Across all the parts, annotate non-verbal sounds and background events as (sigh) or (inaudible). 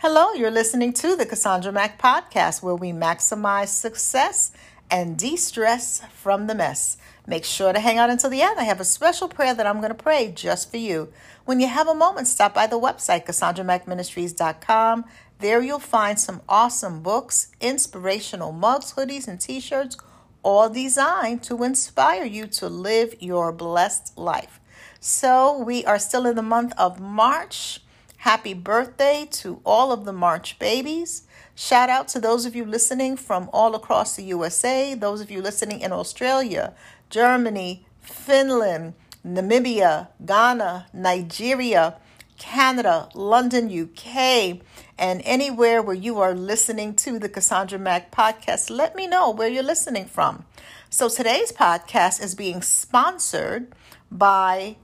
Hello, you're listening to the Cassandra Mack podcast where we maximize success and de stress from the mess. Make sure to hang out until the end. I have a special prayer that I'm going to pray just for you. When you have a moment, stop by the website, CassandraMackMinistries.com. There you'll find some awesome books, inspirational mugs, hoodies, and t shirts, all designed to inspire you to live your blessed life. So, we are still in the month of March. Happy birthday to all of the March babies. Shout out to those of you listening from all across the USA, those of you listening in Australia, Germany, Finland, Namibia, Ghana, Nigeria, Canada, London, UK, and anywhere where you are listening to the Cassandra Mack podcast. Let me know where you're listening from. So today's podcast is being sponsored by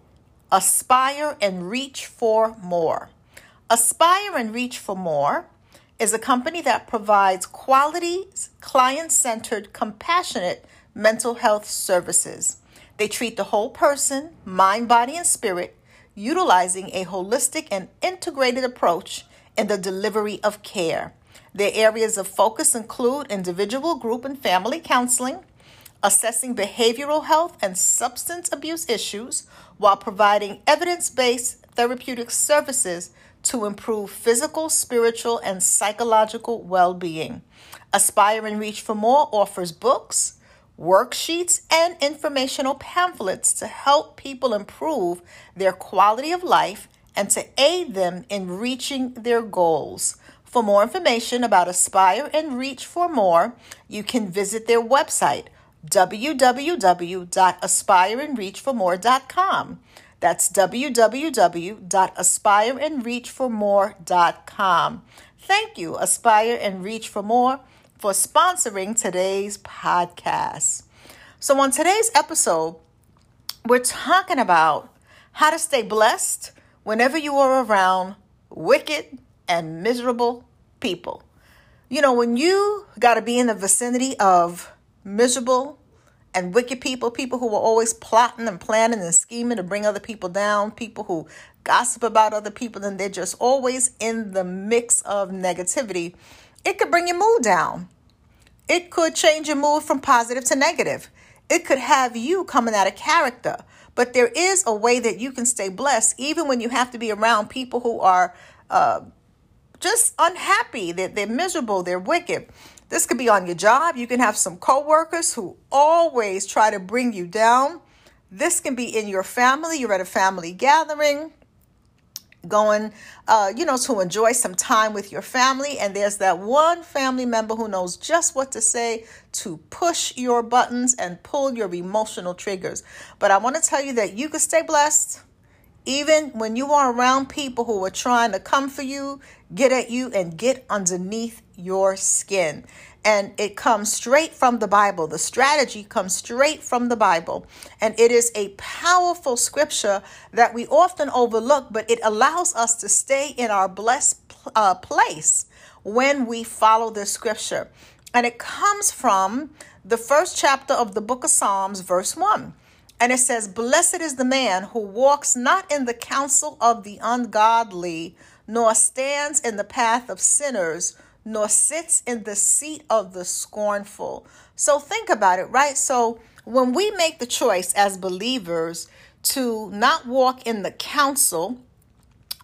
Aspire and Reach for More. Aspire and Reach for More is a company that provides quality, client centered, compassionate mental health services. They treat the whole person, mind, body, and spirit, utilizing a holistic and integrated approach in the delivery of care. Their areas of focus include individual, group, and family counseling, assessing behavioral health and substance abuse issues, while providing evidence based therapeutic services to improve physical, spiritual, and psychological well being. Aspire and Reach for More offers books, worksheets, and informational pamphlets to help people improve their quality of life and to aid them in reaching their goals. For more information about Aspire and Reach for More, you can visit their website www.aspireandreachformore.com. That's www.aspireandreachformore.com. Thank you, Aspire and Reach for More, for sponsoring today's podcast. So, on today's episode, we're talking about how to stay blessed whenever you are around wicked and miserable people. You know, when you got to be in the vicinity of miserable and wicked people, people who are always plotting and planning and scheming to bring other people down, people who gossip about other people, and they're just always in the mix of negativity, it could bring your mood down. It could change your mood from positive to negative. It could have you coming out of character. But there is a way that you can stay blessed, even when you have to be around people who are uh, just unhappy, that they're, they're miserable, they're wicked. This could be on your job. You can have some coworkers who always try to bring you down. This can be in your family. You're at a family gathering, going, uh, you know, to enjoy some time with your family. And there's that one family member who knows just what to say to push your buttons and pull your emotional triggers. But I want to tell you that you can stay blessed even when you are around people who are trying to come for you, get at you, and get underneath your skin. And it comes straight from the Bible. The strategy comes straight from the Bible. And it is a powerful scripture that we often overlook, but it allows us to stay in our blessed uh, place when we follow this scripture. And it comes from the first chapter of the book of Psalms, verse 1. And it says, Blessed is the man who walks not in the counsel of the ungodly, nor stands in the path of sinners, nor sits in the seat of the scornful. So think about it, right? So when we make the choice as believers to not walk in the counsel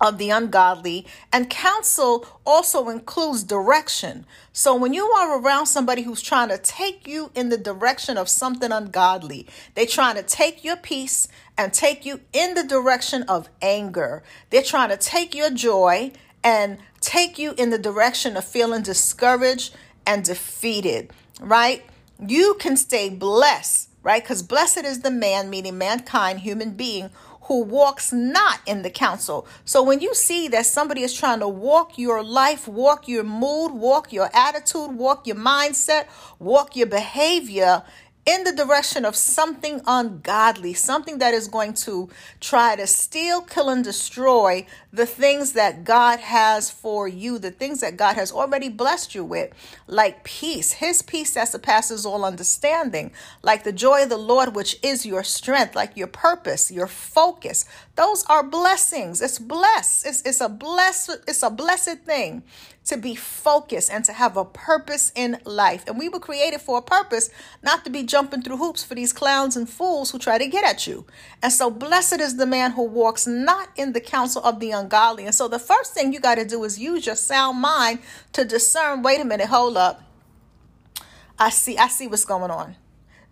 of the ungodly. And counsel also includes direction. So when you are around somebody who's trying to take you in the direction of something ungodly, they're trying to take your peace and take you in the direction of anger. They're trying to take your joy and take you in the direction of feeling discouraged and defeated, right? You can stay blessed, right? Because blessed is the man, meaning mankind, human being, who walks not in the counsel. So when you see that somebody is trying to walk your life, walk your mood, walk your attitude, walk your mindset, walk your behavior in the direction of something ungodly, something that is going to try to steal, kill, and destroy the things that God has for you, the things that God has already blessed you with, like peace, His peace that surpasses all understanding, like the joy of the Lord, which is your strength, like your purpose, your focus. Those are blessings. It's blessed. It's, it's a blessed, it's a blessed thing to be focused and to have a purpose in life. And we were created for a purpose, not to be jumping through hoops for these clowns and fools who try to get at you. And so, blessed is the man who walks not in the counsel of the ungodly. And so, the first thing you got to do is use your sound mind to discern wait a minute, hold up. I see, I see what's going on.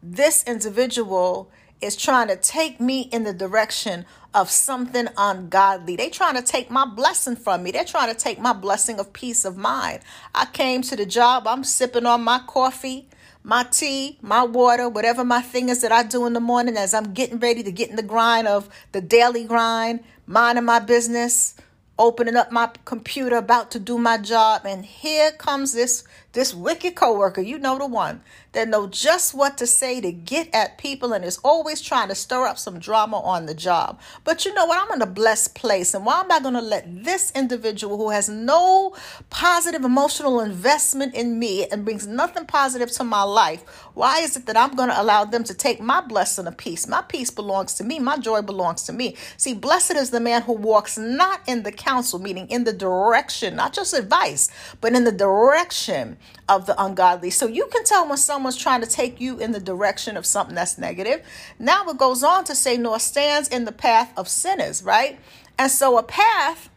This individual is trying to take me in the direction of something ungodly. They trying to take my blessing from me. They're trying to take my blessing of peace of mind. I came to the job, I'm sipping on my coffee, my tea, my water, whatever my thing is that I do in the morning as I'm getting ready to get in the grind of the daily grind, minding my business, opening up my computer, about to do my job, and here comes this this wicked coworker, you know the one that know just what to say to get at people and is always trying to stir up some drama on the job. But you know what? I'm in a blessed place. And why am I going to let this individual who has no positive emotional investment in me and brings nothing positive to my life, why is it that I'm going to allow them to take my blessing of peace? My peace belongs to me. My joy belongs to me. See, blessed is the man who walks not in the counsel, meaning in the direction, not just advice, but in the direction of the ungodly. So you can tell when someone's trying to take you in the direction of something that's negative. Now it goes on to say, nor stands in the path of sinners, right? And so a path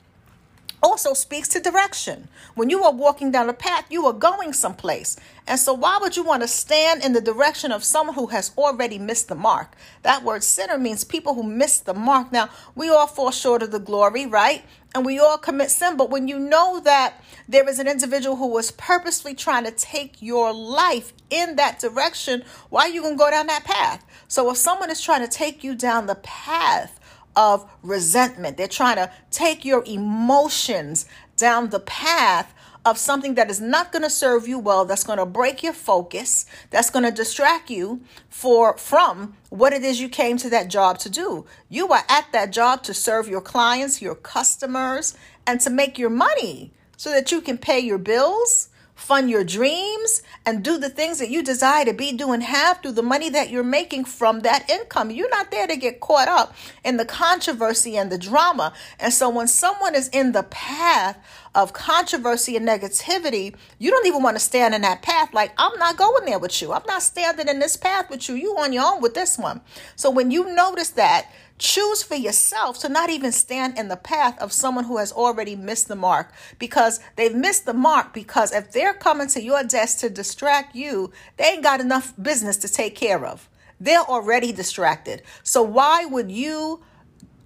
also speaks to direction. When you are walking down a path, you are going someplace. And so, why would you want to stand in the direction of someone who has already missed the mark? That word sinner means people who miss the mark. Now, we all fall short of the glory, right? And we all commit sin. But when you know that there is an individual who was purposely trying to take your life in that direction, why are you going to go down that path? So, if someone is trying to take you down the path, of resentment. They're trying to take your emotions down the path of something that is not going to serve you well that's going to break your focus that's going to distract you for from what it is you came to that job to do you are at that job to serve your clients your customers and to make your money so that you can pay your bills fund your dreams, and do the things that you desire to be doing have through the money that you're making from that income. You're not there to get caught up in the controversy and the drama. And so when someone is in the path of controversy and negativity, you don't even want to stand in that path. Like, I'm not going there with you. I'm not standing in this path with you. You on your own with this one. So when you notice that, Choose for yourself to not even stand in the path of someone who has already missed the mark because they've missed the mark. Because if they're coming to your desk to distract you, they ain't got enough business to take care of. They're already distracted. So, why would you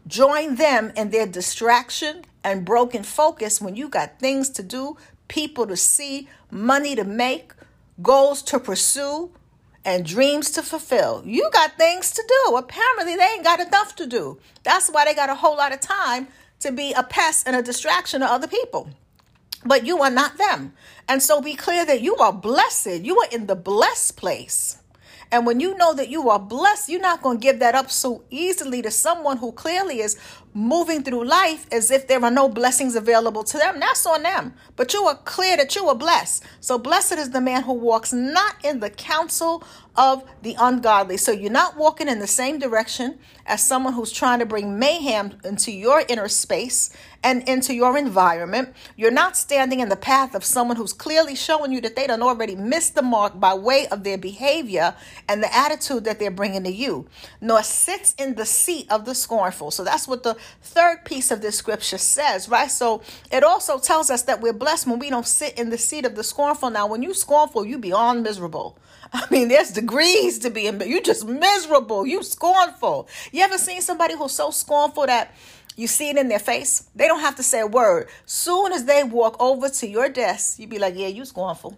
join them in their distraction and broken focus when you got things to do, people to see, money to make, goals to pursue? And dreams to fulfill. You got things to do. Apparently, they ain't got enough to do. That's why they got a whole lot of time to be a pest and a distraction to other people. But you are not them. And so be clear that you are blessed. You are in the blessed place. And when you know that you are blessed, you're not going to give that up so easily to someone who clearly is moving through life as if there are no blessings available to them. That's on them. But you are clear that you are blessed. So blessed is the man who walks not in the counsel of the ungodly. So you're not walking in the same direction as someone who's trying to bring mayhem into your inner space and into your environment. You're not standing in the path of someone who's clearly showing you that they done already missed the mark by way of their behavior and the attitude that they're bringing to you, nor sits in the seat of the scornful. So that's what the third piece of this scripture says, right? So it also tells us that we're blessed when we don't sit in the seat of the scornful. Now, when you scornful, you beyond miserable. (laughs) I mean, there's degrees to being you just miserable, you scornful. You ever seen somebody who's so scornful that you see it in their face? They don't have to say a word. Soon as they walk over to your desk, you'd be like, "Yeah, you scornful.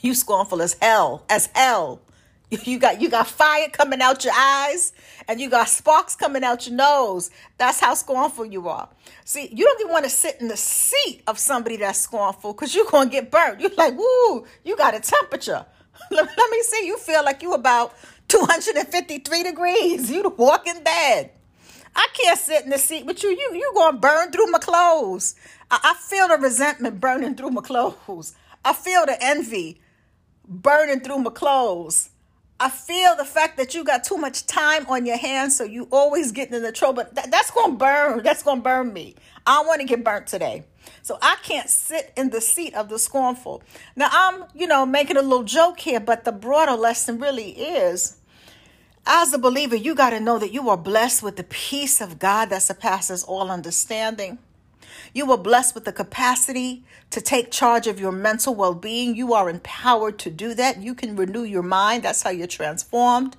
You scornful as hell, as hell." You got you got fire coming out your eyes and you got sparks coming out your nose. That's how scornful you are. See, you don't even want to sit in the seat of somebody that's scornful because you're gonna get burnt. You're like, woo, you got a temperature. (laughs) Let, me see. You feel like you about 253 degrees. You the walking dead. I can't sit in the seat with you. You you gonna burn through my clothes. I, I feel the resentment burning through my clothes. I feel the envy burning through my clothes. I feel the fact that you got too much time on your hands, so you always getting in the trouble. That, that's gonna burn. That's gonna burn me. I want to get burnt today. So I can't sit in the seat of the scornful. Now I'm, you know, making a little joke here, but the broader lesson really is as a believer, you got to know that you are blessed with the peace of God that surpasses all understanding. You are blessed with the capacity to take charge of your mental well being. You are empowered to do that. You can renew your mind. That's how you're transformed.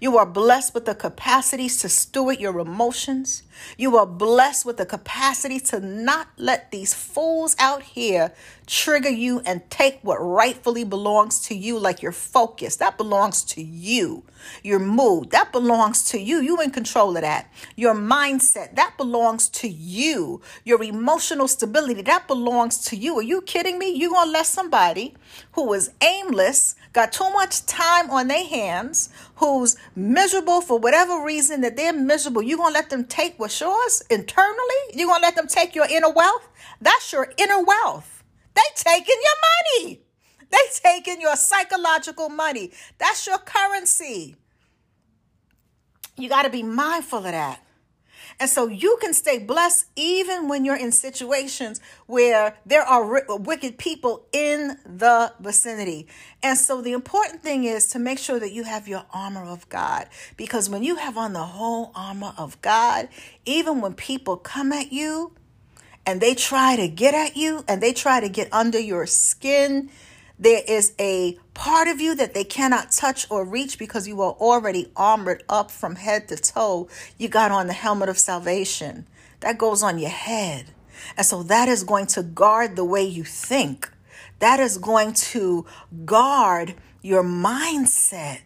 You are blessed with the capacities to steward your emotions. You are blessed with the capacity to not let these fools out here trigger you and take what rightfully belongs to you, like your focus. That belongs to you. Your mood, that belongs to you. You in control of that. Your mindset, that belongs to you. Your emotional stability, that belongs to you. Are you kidding me? You gonna let somebody who is aimless, got too much time on their hands, who's miserable for whatever reason that they're miserable, you gonna let them take what's yours internally? You gonna let them take your inner wealth? That's your inner wealth. They taking your money. They taking your psychological money. That's your currency. You got to be mindful of that. And so you can stay blessed even when you're in situations where there are wicked people in the vicinity. And so the important thing is to make sure that you have your armor of God. Because when you have on the whole armor of God, even when people come at you and they try to get at you and they try to get under your skin, there is a part of you that they cannot touch or reach because you are already armored up from head to toe. You got on the helmet of salvation that goes on your head. And so that is going to guard the way you think. That is going to guard your mindset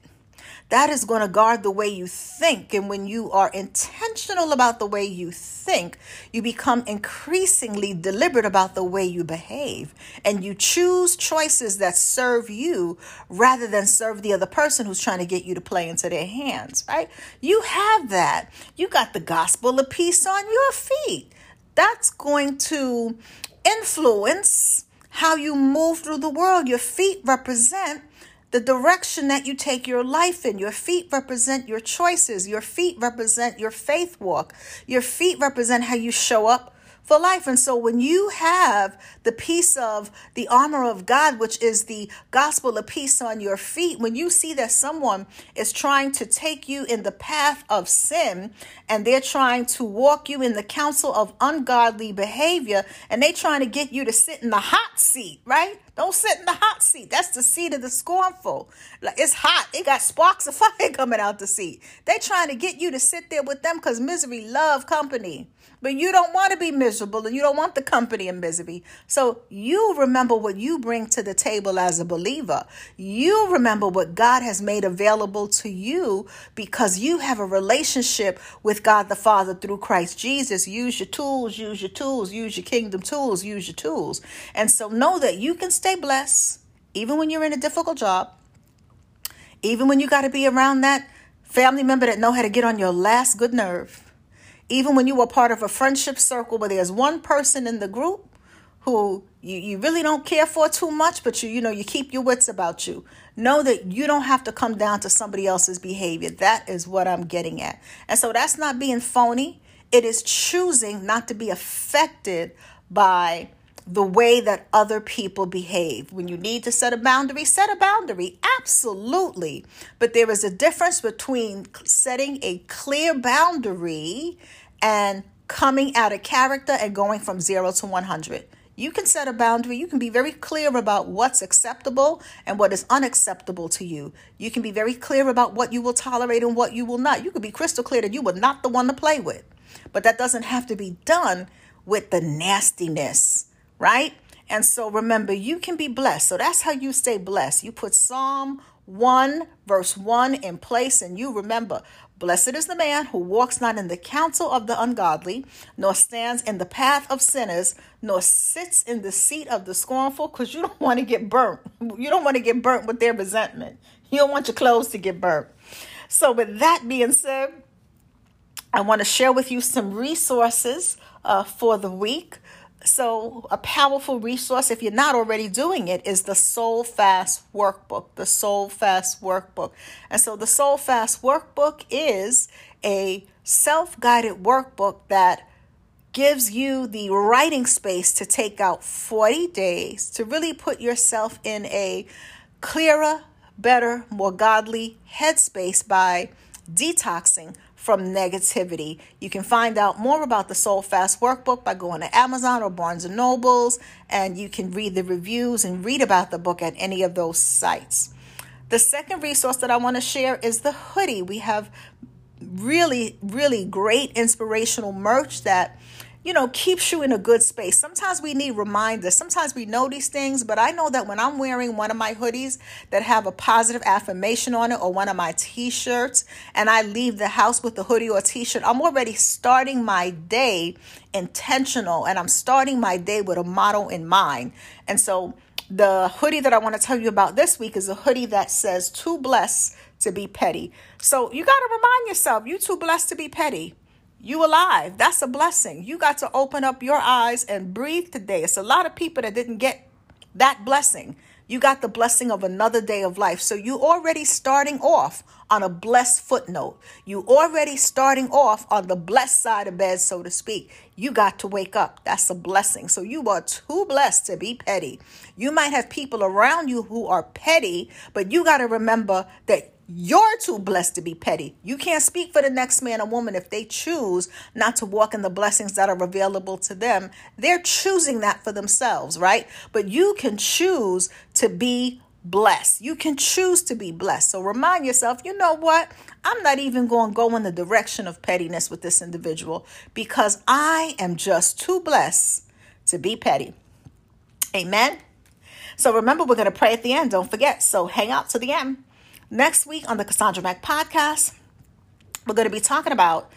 that is going to guard the way you think. And when you are intentional about the way you think, you become increasingly deliberate about the way you behave. And you choose choices that serve you rather than serve the other person who's trying to get you to play into their hands, right? You have that. You got the gospel of peace on your feet. That's going to influence how you move through the world. Your feet represent the direction that you take your life in. Your feet represent your choices. Your feet represent your faith walk. Your feet represent how you show up for life. And so when you have the piece of the armor of God, which is the gospel of peace on your feet, when you see that someone is trying to take you in the path of sin and they're trying to walk you in the counsel of ungodly behavior and they're trying to get you to sit in the hot seat, right? Don't sit in the hot seat. That's the seat of the scornful. Like it's hot. It got sparks of (laughs) fire coming out the seat. They trying to get you to sit there with them because misery love company. But you don't want to be miserable and you don't want the company of misery. So you remember what you bring to the table as a believer. You remember what God has made available to you because you have a relationship with God the Father through Christ Jesus. Use your tools, use your tools, use your kingdom tools, use your tools. And so know that you can stay blessed even when you're in a difficult job, even when you got to be around that family member that know how to get on your last good nerve even when you are part of a friendship circle where there's one person in the group who you, you really don't care for too much, but you you know you keep your wits about you. Know that you don't have to come down to somebody else's behavior. That is what I'm getting at. And so that's not being phony. It is choosing not to be affected by the way that other people behave. When you need to set a boundary, set a boundary. Absolutely. But there is a difference between setting a clear boundary and coming out of character and going from zero to 100. You can set a boundary. You can be very clear about what's acceptable and what is unacceptable to you. You can be very clear about what you will tolerate and what you will not. You can be crystal clear that you are not the one to play with. But that doesn't have to be done with the nastiness right? And so remember, you can be blessed. So that's how you stay blessed. You put Psalm 1, verse 1 in place, and you remember, Blessed is the man who walks not in the counsel of the ungodly, nor stands in the path of sinners, nor sits in the seat of the scornful, because you don't (laughs) want to get burnt. You don't want to get burnt with their resentment. You don't want your clothes to get burnt. So, with that being said, I want to share with you some resources uh, for the week. So, a powerful resource, if you're not already doing it, is the Soul Fast Workbook. The Soul Fast Workbook. And so, the Soul Fast Workbook is a self guided workbook that gives you the writing space to take out 40 days to really put yourself in a clearer, better, more godly headspace by detoxing from negativity. You can find out more about the Soul Fast workbook by going to Amazon or Barnes and Nobles, and you can read the reviews and read about the book at any of those sites. The second resource that I want to share is the hoodie. We have really, really great inspirational merch that you know, keeps you in a good space. Sometimes we need reminders. Sometimes we know these things, but I know that when I'm wearing one of my hoodies that have a positive affirmation on it or one of my t-shirts and I leave the house with the hoodie or t-shirt, I'm already starting my day intentional and I'm starting my day with a motto in mind. And so the hoodie that I want to tell you about this week is a hoodie that says too blessed to be petty. So you got to remind yourself, you too blessed to be petty. You alive. That's a blessing. You got to open up your eyes and breathe today. It's a lot of people that didn't get that blessing. You got the blessing of another day of life. So you already starting off on a blessed footnote. You already starting off on the blessed side of bed, so to speak. You got to wake up. That's a blessing. So you are too blessed to be petty. You might have people around you who are petty, but you got to remember that you're too blessed to be petty. You can't speak for the next man or woman if they choose not to walk in the blessings that are available to them. They're choosing that for themselves, right? But you can choose to be blessed. You can choose to be blessed. So remind yourself, you know what? I'm not even going to go in the direction of pettiness with this individual because I am just too blessed to be petty. Amen. So remember, we're going to pray at the end. Don't forget. So hang out to the end. Next week on the Cassandra Mack podcast, we're going to be talking about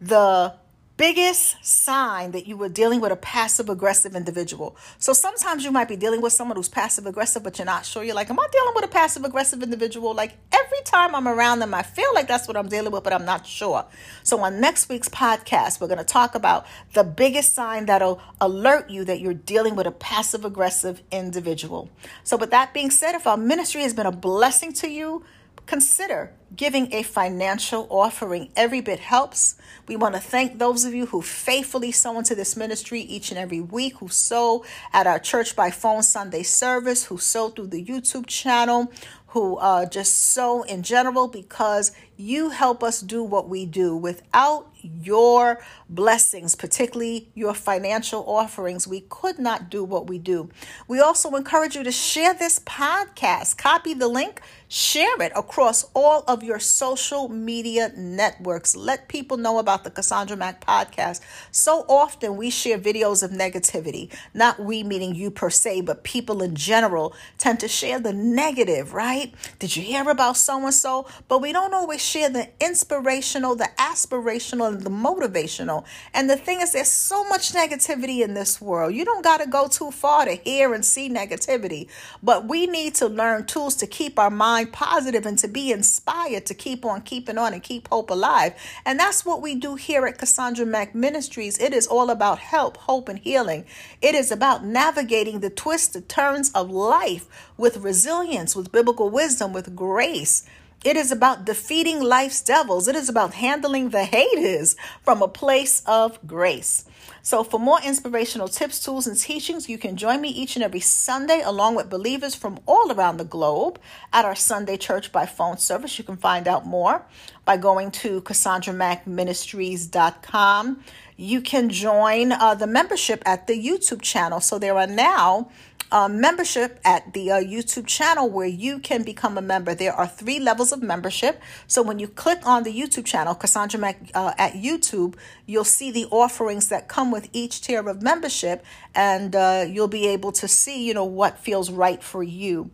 the biggest sign that you were dealing with a passive aggressive individual. So sometimes you might be dealing with someone who's passive aggressive, but you're not sure. You're like, Am I dealing with a passive aggressive individual? Like every time I'm around them, I feel like that's what I'm dealing with, but I'm not sure. So on next week's podcast, we're going to talk about the biggest sign that'll alert you that you're dealing with a passive aggressive individual. So with that being said, if our ministry has been a blessing to you, consider giving a financial offering. Every bit helps. We want to thank those of you who faithfully sow into this ministry each and every week, who sow at our church by phone Sunday service, who sow through the YouTube channel, who uh, just sow in general, because you help us do what we do. Without your blessings, particularly your financial offerings, we could not do what we do. We also encourage you to share this podcast, copy the link, share it across all of your social media networks. Let people know about the Cassandra Mack podcast. So often we share videos of negativity, not we meaning you per se, but people in general tend to share the negative, right? Did you hear about so and so? But we don't always share the inspirational, the aspirational, and the motivational. And the thing is, there's so much negativity in this world. You don't got to go too far to hear and see negativity, but we need to learn tools to keep our mind positive and to be inspired to keep on keeping on and keep hope alive. And that's what we do here at Cassandra Mack Ministries. It is all about help, hope, and healing. It is about navigating the twists, the turns of life with resilience, with biblical wisdom, with grace. It is about defeating life's devils. It is about handling the haters from a place of grace. So, for more inspirational tips, tools, and teachings, you can join me each and every Sunday along with believers from all around the globe at our Sunday Church by Phone service. You can find out more by going to CassandraMackMinistries.com. You can join uh, the membership at the YouTube channel. So, there are now uh, membership at the uh, YouTube channel where you can become a member. There are three levels of membership. So when you click on the YouTube channel, Cassandra Mack uh, at YouTube, you'll see the offerings that come with each tier of membership, and uh, you'll be able to see, you know, what feels right for you.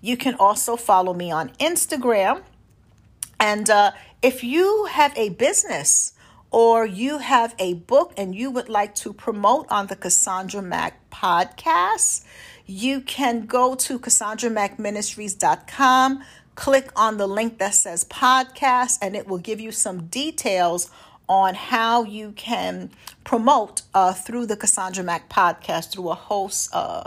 You can also follow me on Instagram And uh, if you have a business or you have a book and you would like to promote on the Cassandra Mack podcast, you can go to CassandraMackMinistries.com, click on the link that says podcast, and it will give you some details on how you can promote uh, through the Cassandra Mack podcast through a host uh,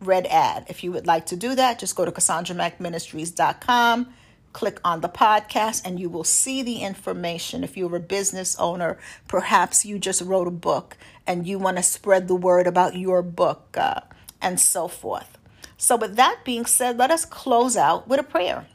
read ad. If you would like to do that, just go to CassandraMackMinistries.com click on the podcast and you will see the information. If you're a business owner, perhaps you just wrote a book and you want to spread the word about your book uh, and so forth. So, with that being said, let us close out with a prayer.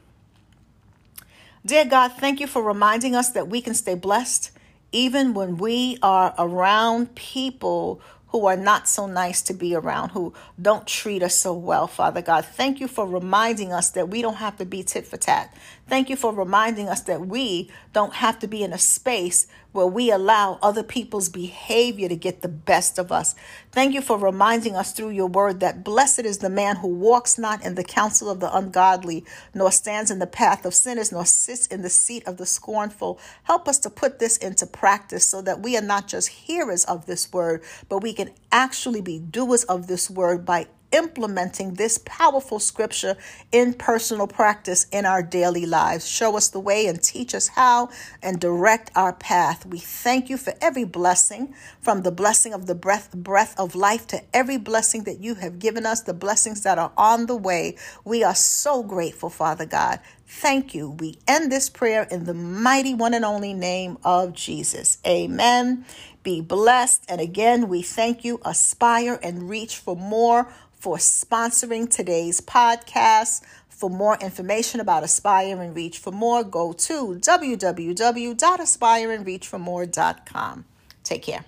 Dear God, thank you for reminding us that we can stay blessed even when we are around people who are not so nice to be around, who don't treat us so well, Father God. Thank you for reminding us that we don't have to be tit for tat. Thank you for reminding us that we don't have to be in a space where we allow other people's behavior to get the best of us. Thank you for reminding us through your word that blessed is the man who walks not in the counsel of the ungodly, nor stands in the path of sinners, nor sits in the seat of the scornful. Help us to put this into practice so that we are not just hearers of this word, but we can actually be doers of this word by implementing this powerful scripture in personal practice in our daily lives. Show us the way and teach us how and direct our path. We thank you for every blessing, from the blessing of the breath, breath of life to every blessing that you have given us, the blessings that are on the way. We are so grateful, Father God. Thank you. We end this prayer in the mighty one and only name of Jesus. Amen. Be blessed. And again, we thank you. Aspire and reach for more for sponsoring today's podcast. For more information about Aspire and Reach for More, go to www.aspireandreachformore.com. Take care.